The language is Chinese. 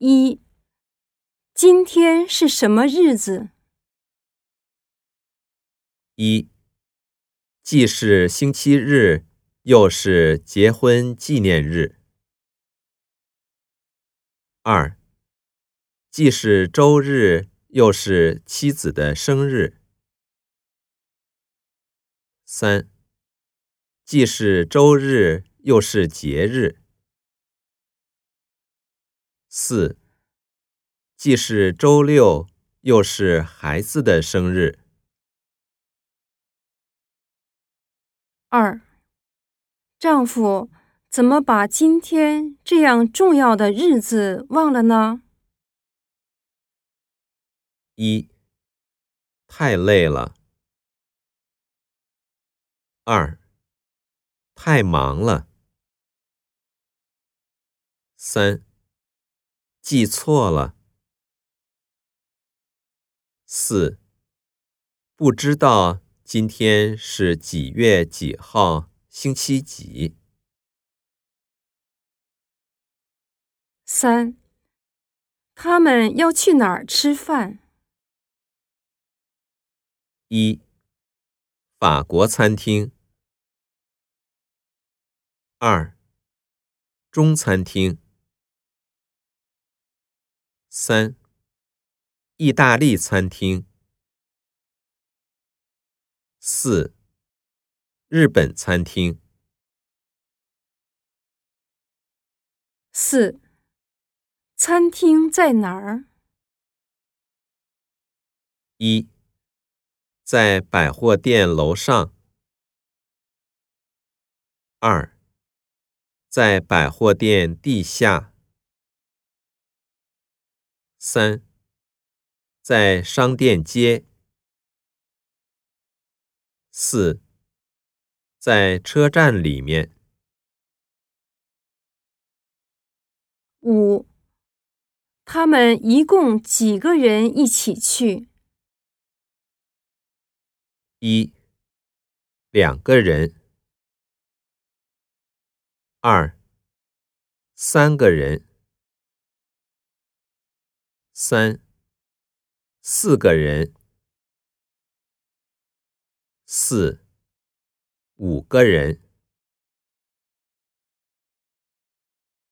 一，今天是什么日子？一，既是星期日，又是结婚纪念日。二，既是周日，又是妻子的生日。三，既是周日，又是节日。四，既是周六，又是孩子的生日。二，丈夫怎么把今天这样重要的日子忘了呢？一，太累了。二，太忙了。三。记错了。四，不知道今天是几月几号，星期几。三，他们要去哪儿吃饭？一，法国餐厅。二，中餐厅。三，意大利餐厅。四，日本餐厅。四，餐厅在哪儿？一，在百货店楼上。二，在百货店地下。三，在商店街。四，在车站里面。五，他们一共几个人一起去？一，两个人。二，三个人。三，四个人。四，五个人。